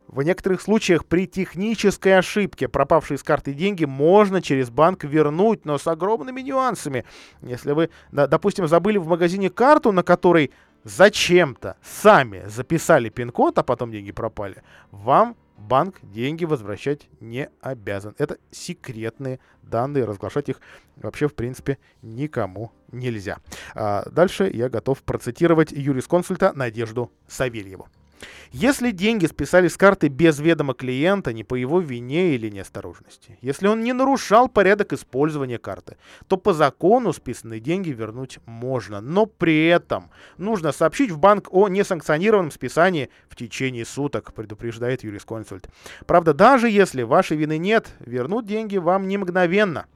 В некоторых случаях при технической ошибке пропавшие с карты деньги можно через банк вернуть, но с огромными нюансами. Если вы, допустим, забыли в магазине карту, на которой зачем-то сами записали пин-код, а потом деньги пропали, вам банк деньги возвращать не обязан. Это секретные данные, разглашать их вообще, в принципе, никому нельзя. А дальше я готов процитировать юрисконсульта Надежду Савельеву. Если деньги списали с карты без ведома клиента, не по его вине или неосторожности, если он не нарушал порядок использования карты, то по закону списанные деньги вернуть можно. Но при этом нужно сообщить в банк о несанкционированном списании в течение суток, предупреждает юрисконсульт. Правда, даже если вашей вины нет, вернуть деньги вам не мгновенно.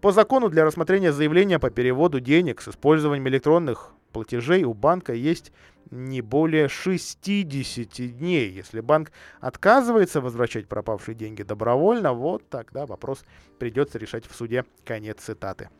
По закону для рассмотрения заявления по переводу денег с использованием электронных платежей у банка есть не более 60 дней. Если банк отказывается возвращать пропавшие деньги добровольно, вот тогда вопрос придется решать в суде. Конец цитаты.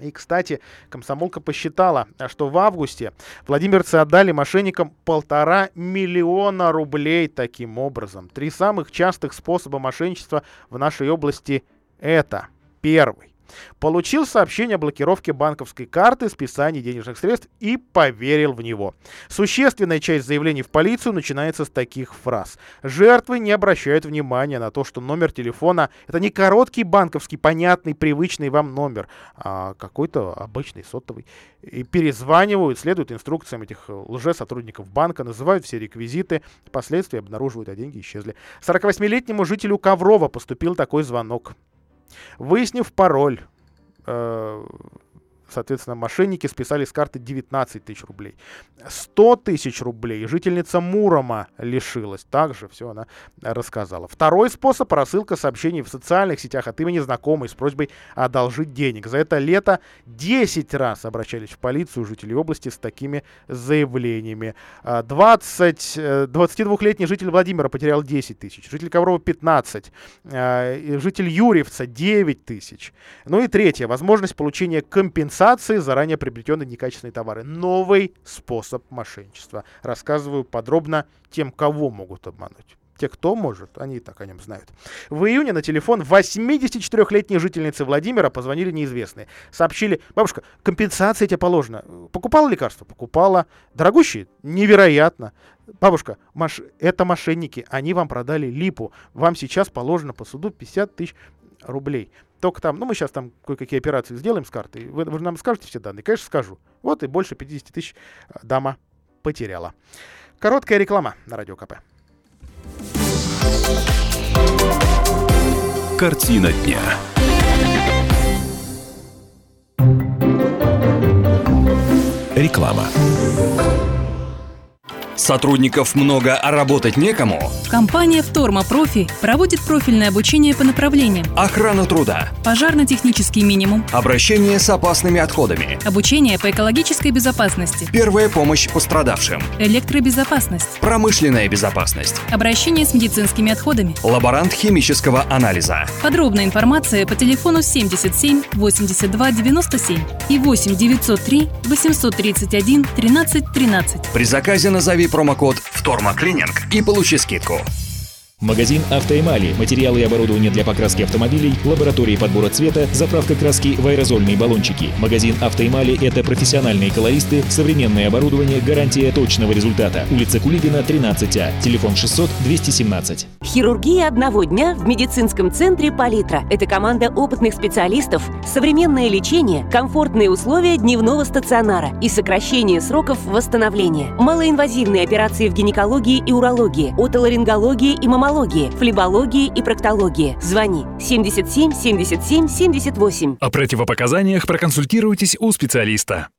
И, кстати, комсомолка посчитала, что в августе владимирцы отдали мошенникам полтора миллиона рублей таким образом. Три самых частых способа мошенничества в нашей области это. Первый. Получил сообщение о блокировке банковской карты, списании денежных средств и поверил в него. Существенная часть заявлений в полицию начинается с таких фраз. Жертвы не обращают внимания на то, что номер телефона это не короткий банковский, понятный, привычный вам номер, а какой-то обычный сотовый. И перезванивают, следуют инструкциям этих лже-сотрудников банка, называют все реквизиты, впоследствии обнаруживают, а деньги исчезли. 48-летнему жителю Коврова поступил такой звонок. Выяснив пароль, э, соответственно, мошенники списали с карты 19 тысяч рублей. 100 тысяч рублей жительница Мурома лишилась. Также все она рассказала. Второй способ – рассылка сообщений в социальных сетях от имени знакомой с просьбой одолжить денег. За это лето 10 раз обращались в полицию жители области с такими заявлениями. 20, 22-летний э, житель Владимира потерял 10 тысяч, житель Коврова 15, э, житель Юрьевца 9 тысяч. Ну и третье – возможность получения компенсации компенсации заранее приобретенные некачественные товары. Новый способ мошенничества. Рассказываю подробно тем, кого могут обмануть. Те, кто может, они и так о нем знают. В июне на телефон 84-летней жительницы Владимира позвонили неизвестные. Сообщили, бабушка, компенсация тебе положена. Покупала лекарства? Покупала. Дорогущие? Невероятно. Бабушка, маш... это мошенники, они вам продали липу. Вам сейчас положено по суду 50 тысяч рублей. Только там, ну мы сейчас там кое-какие операции сделаем с картой. Вы, вы нам скажете все данные? Конечно, скажу. Вот и больше 50 тысяч э, дама потеряла. Короткая реклама на Радио КП. Картина дня. Реклама. Сотрудников много, а работать некому? Компания «Вторма Профи» проводит профильное обучение по направлениям. Охрана труда, пожарно-технический минимум, обращение с опасными отходами, обучение по экологической безопасности, первая помощь пострадавшим, электробезопасность, промышленная безопасность, обращение с медицинскими отходами, лаборант химического анализа. Подробная информация по телефону 77 82 97 и 8 903 831 13 13. При заказе назови промокод «Втормоклининг» и получи скидку. Магазин «Автоэмали». Материалы и оборудование для покраски автомобилей, лаборатории подбора цвета, заправка краски в аэрозольные баллончики. Магазин «Автоэмали» — это профессиональные колористы, современное оборудование, гарантия точного результата. Улица Кулибина, 13А. Телефон 600-217. Хирургия одного дня в медицинском центре «Палитра». Это команда опытных специалистов, современное лечение, комфортные условия дневного стационара и сокращение сроков восстановления. Малоинвазивные операции в гинекологии и урологии, отоларингологии и маммологии офтальмологии, флебологии и проктологии. Звони 77 77 78. О противопоказаниях проконсультируйтесь у специалиста.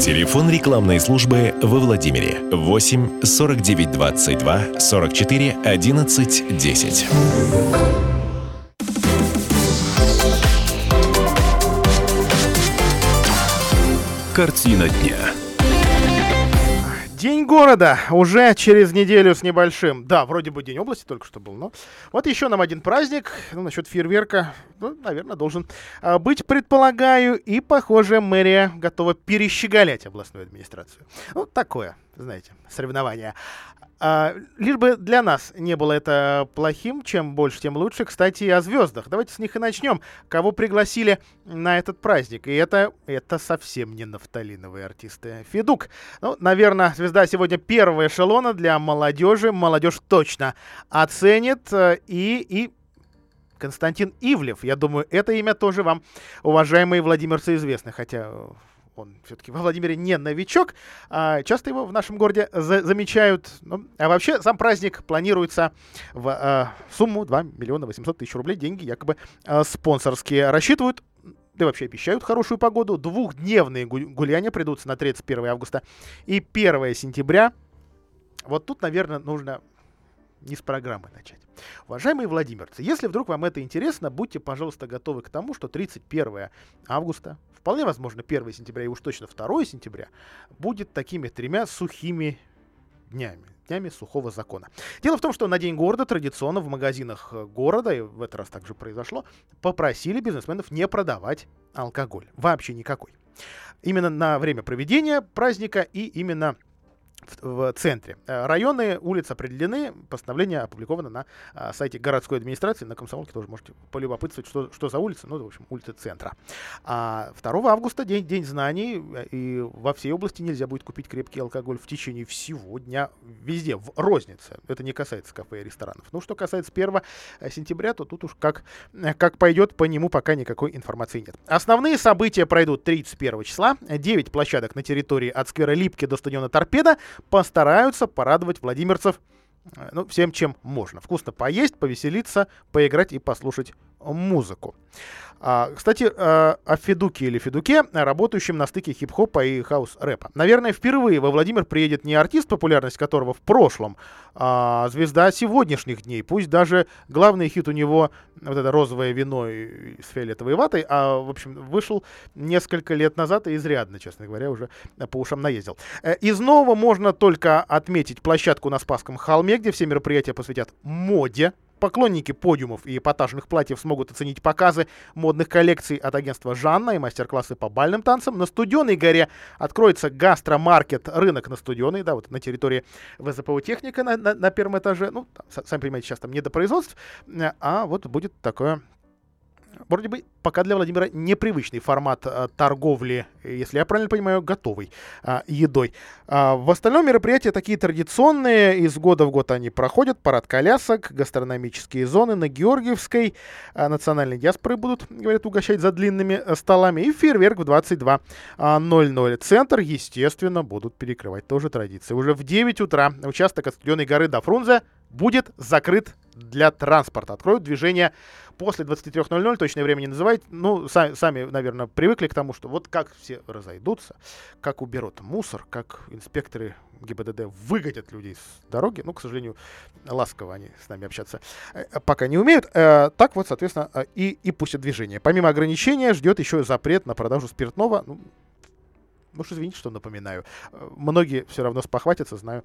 Телефон рекламной службы во Владимире 8 49 22 44 11 10. Деньги города уже через неделю с небольшим. Да, вроде бы День области только что был, но вот еще нам один праздник. Ну, насчет фейерверка, ну, наверное, должен а, быть, предполагаю. И, похоже, мэрия готова перещеголять областную администрацию. Ну, такое, знаете, соревнование. А, лишь бы для нас не было это плохим, чем больше, тем лучше. Кстати, о звездах. Давайте с них и начнем. Кого пригласили на этот праздник? И это, это совсем не нафталиновые артисты. Федук. Ну, наверное, звезда сегодня первого эшелона для молодежи. Молодежь точно оценит. Э, и, и Константин Ивлев. Я думаю, это имя тоже вам, уважаемые владимирцы, известно. Хотя он все-таки во Владимире не новичок. А, часто его в нашем городе за замечают. Ну, а вообще сам праздник планируется в а, сумму 2 миллиона 800 тысяч рублей. Деньги якобы а, спонсорские. Рассчитывают да вообще обещают хорошую погоду. Двухдневные гуляния придутся на 31 августа и 1 сентября. Вот тут, наверное, нужно не с программы начать. Уважаемые владимирцы, если вдруг вам это интересно, будьте, пожалуйста, готовы к тому, что 31 августа, вполне возможно 1 сентября и уж точно 2 сентября, будет такими тремя сухими днями днями сухого закона. Дело в том, что на День города традиционно в магазинах города, и в этот раз также произошло, попросили бизнесменов не продавать алкоголь. Вообще никакой. Именно на время проведения праздника и именно в, в центре. Э, районы, улицы определены, постановление опубликовано на а, сайте городской администрации, на Комсомолке тоже можете полюбопытствовать, что, что за улица, ну, в общем, улица центра. А 2 августа день, день знаний, э, и во всей области нельзя будет купить крепкий алкоголь в течение всего дня, везде, в рознице. Это не касается кафе и ресторанов. Ну, что касается 1 э, сентября, то тут уж как, как пойдет, по нему пока никакой информации нет. Основные события пройдут 31 числа. 9 площадок на территории от сквера Липки до стадиона Торпеда постараются порадовать владимирцев э, ну, всем, чем можно. Вкусно поесть, повеселиться, поиграть и послушать музыку. А, кстати, а, о Федуке или Федуке, работающем на стыке хип-хопа и хаус-рэпа. Наверное, впервые во Владимир приедет не артист, популярность которого в прошлом, а звезда сегодняшних дней. Пусть даже главный хит у него вот это розовое вино с фиолетовой ватой, а, в общем, вышел несколько лет назад и изрядно, честно говоря, уже по ушам наездил. Э, из нового можно только отметить площадку на Спасском холме, где все мероприятия посвятят моде, Поклонники подиумов и эпатажных платьев смогут оценить показы модных коллекций от агентства «Жанна» и мастер-классы по бальным танцам. На Студенной горе откроется гастромаркет «Рынок на Студенной», да, вот на территории ВЗПУ «Техника» на, на, на первом этаже. Ну, там, сами понимаете, сейчас там не до производств, а вот будет такое вроде бы пока для Владимира непривычный формат а, торговли, если я правильно понимаю, готовой а, едой. А, в остальном мероприятия такие традиционные, из года в год они проходят. Парад колясок, гастрономические зоны на Георгиевской, а, национальные диаспоры будут, говорят, угощать за длинными а, столами. И фейерверк в 22.00. А, Центр, естественно, будут перекрывать. Тоже традиция. Уже в 9 утра участок от Студенной горы до Фрунзе будет закрыт для транспорта. Откроют движение после 23.00, точное время не называть. Ну, сами, сами, наверное, привыкли к тому, что вот как все разойдутся, как уберут мусор, как инспекторы ГИБДД выгонят людей с дороги. Ну, к сожалению, ласково они с нами общаться э, пока не умеют. Э, так вот, соответственно, э, и, и пустят движение. Помимо ограничения, ждет еще запрет на продажу спиртного. Ну уж извините, что напоминаю. Э, многие все равно спохватятся, знаю,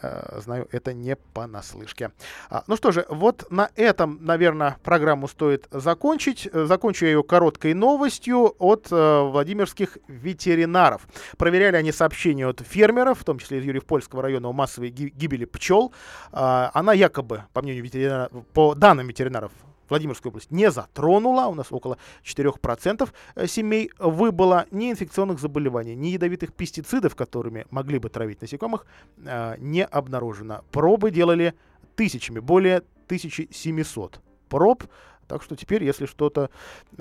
э, знаю, это не понаслышке. А, ну что же, вот на этом, наверное, программу стоит закончить. Закончу я ее короткой новостью от э, владимирских ветеринаров. Проверяли они сообщения от фермеров, в том числе из Юрьев-Польского района, о массовой гибели пчел. А, она якобы, по мнению ветеринаров, по данным ветеринаров, Владимирскую область не затронула. У нас около 4% э, семей выбыло ни инфекционных заболеваний, ни ядовитых пестицидов, которыми могли бы травить насекомых, э, не обнаружено. Пробы делали тысячами, более 1700 проб так что теперь, если что-то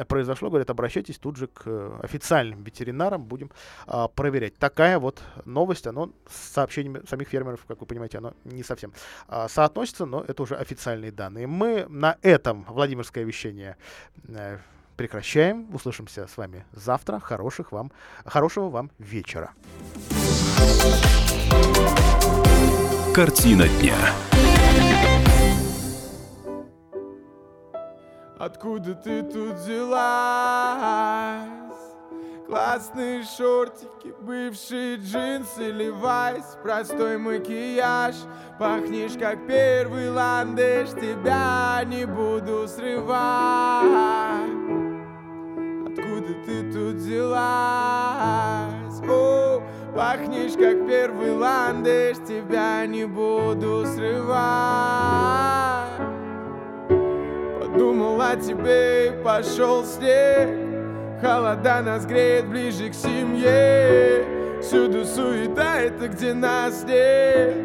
произошло, говорят, обращайтесь тут же к э, официальным ветеринарам, будем а, проверять. Такая вот новость, оно с сообщениями самих фермеров, как вы понимаете, оно не совсем а, соотносится, но это уже официальные данные. Мы на этом Владимирское вещание а, прекращаем. Услышимся с вами завтра. Хороших вам, хорошего вам вечера. Картина дня. Откуда ты тут взялась? Классные шортики, бывшие джинсы, левайс, простой макияж Пахнешь как первый ландыш, тебя не буду срывать Откуда ты тут взялась? О, пахнешь как первый ландыш, тебя не буду срывать Подумал о тебе и пошел снег. Холода нас греет ближе к семье. Всюду суета, это где нас нет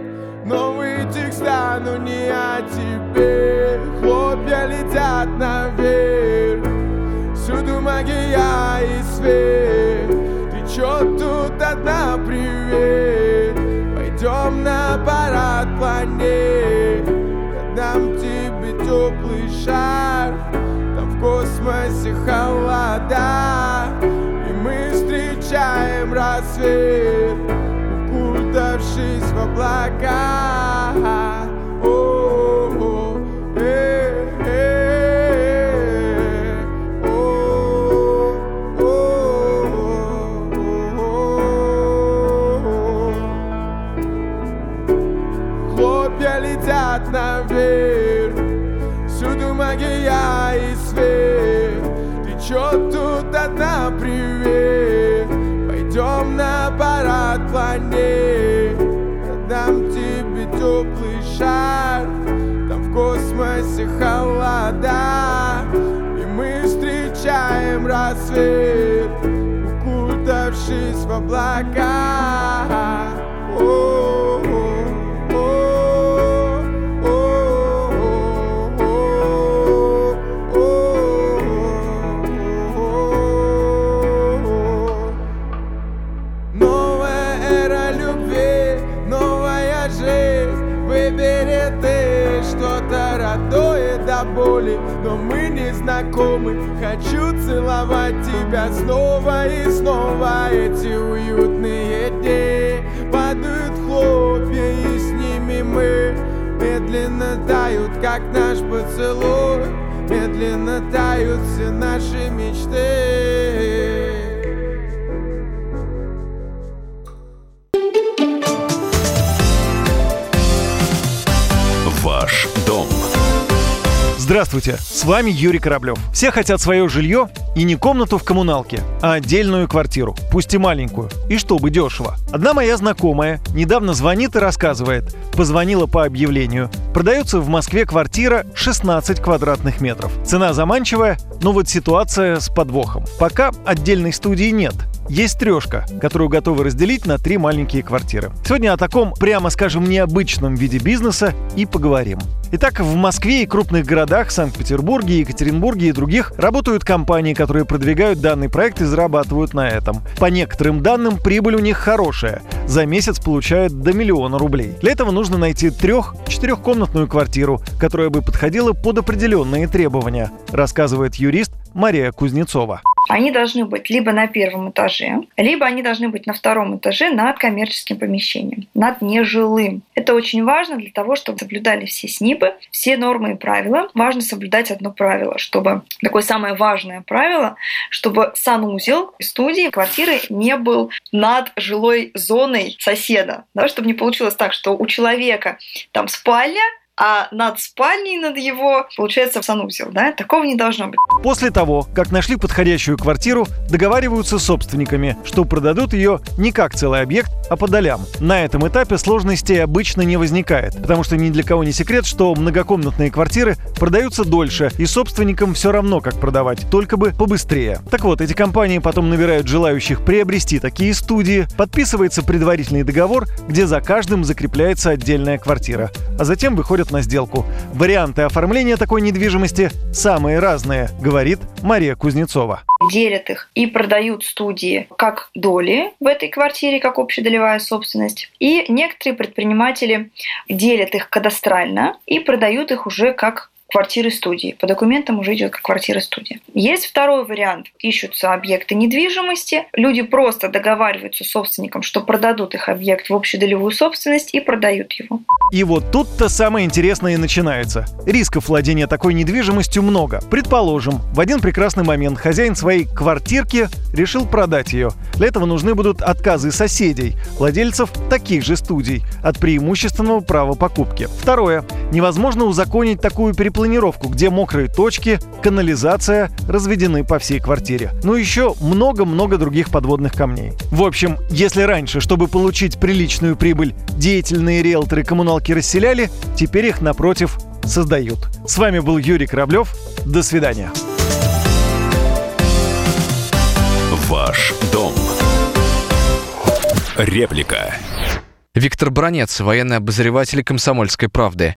Новые текста, но не о тебе. Хлопья летят наверх. Всюду магия и свет. Ты чё тут одна, привет. Пойдем на парад планет. тебе теплый шарф в космосе холода. И мы встречаем рассвет Укутавшись в облака космосе холода И мы встречаем рассвет Укутавшись в облака О-о-о. До боли Но мы не знакомы. Хочу целовать тебя снова и снова. Эти уютные дни Падают хлопья и с ними мы Медленно тают, как наш поцелуй. Медленно тают все наши мечты Здравствуйте, с вами Юрий Кораблев. Все хотят свое жилье и не комнату в коммуналке, а отдельную квартиру, пусть и маленькую, и чтобы дешево. Одна моя знакомая недавно звонит и рассказывает, позвонила по объявлению. Продается в Москве квартира 16 квадратных метров. Цена заманчивая, но вот ситуация с подвохом. Пока отдельной студии нет, есть трешка, которую готовы разделить на три маленькие квартиры. Сегодня о таком, прямо скажем, необычном виде бизнеса и поговорим. Итак, в Москве и крупных городах, Санкт-Петербурге, Екатеринбурге и других работают компании, которые продвигают данный проект и зарабатывают на этом. По некоторым данным, прибыль у них хорошая. За месяц получают до миллиона рублей. Для этого нужно найти трех-четырехкомнатную квартиру, которая бы подходила под определенные требования, рассказывает юрист Мария Кузнецова они должны быть либо на первом этаже, либо они должны быть на втором этаже над коммерческим помещением, над нежилым. Это очень важно для того, чтобы соблюдали все СНИПы, все нормы и правила. Важно соблюдать одно правило, чтобы такое самое важное правило, чтобы санузел студии, квартиры не был над жилой зоной соседа, да, чтобы не получилось так, что у человека там спальня, а над спальней, над его, получается, санузел, да? Такого не должно быть. После того, как нашли подходящую квартиру, договариваются с собственниками, что продадут ее не как целый объект, а по долям. На этом этапе сложностей обычно не возникает, потому что ни для кого не секрет, что многокомнатные квартиры продаются дольше, и собственникам все равно, как продавать, только бы побыстрее. Так вот, эти компании потом набирают желающих приобрести такие студии, подписывается предварительный договор, где за каждым закрепляется отдельная квартира, а затем выходят выходят на сделку. Варианты оформления такой недвижимости самые разные, говорит Мария Кузнецова. Делят их и продают студии как доли в этой квартире, как общедолевая собственность. И некоторые предприниматели делят их кадастрально и продают их уже как квартиры-студии. По документам уже идет как квартира-студия. Есть второй вариант. Ищутся объекты недвижимости. Люди просто договариваются с собственником, что продадут их объект в общедолевую собственность и продают его. И вот тут-то самое интересное и начинается. Рисков владения такой недвижимостью много. Предположим, в один прекрасный момент хозяин своей квартирки решил продать ее. Для этого нужны будут отказы соседей, владельцев таких же студий, от преимущественного права покупки. Второе. Невозможно узаконить такую перепланировку, где мокрые точки, канализация разведены по всей квартире. Ну еще много-много других подводных камней. В общем, если раньше, чтобы получить приличную прибыль, деятельные риэлторы коммуналки расселяли, теперь их, напротив, создают. С вами был Юрий Кораблев. До свидания. Ваш дом. Реплика. Виктор Бронец, военный обозреватель «Комсомольской правды».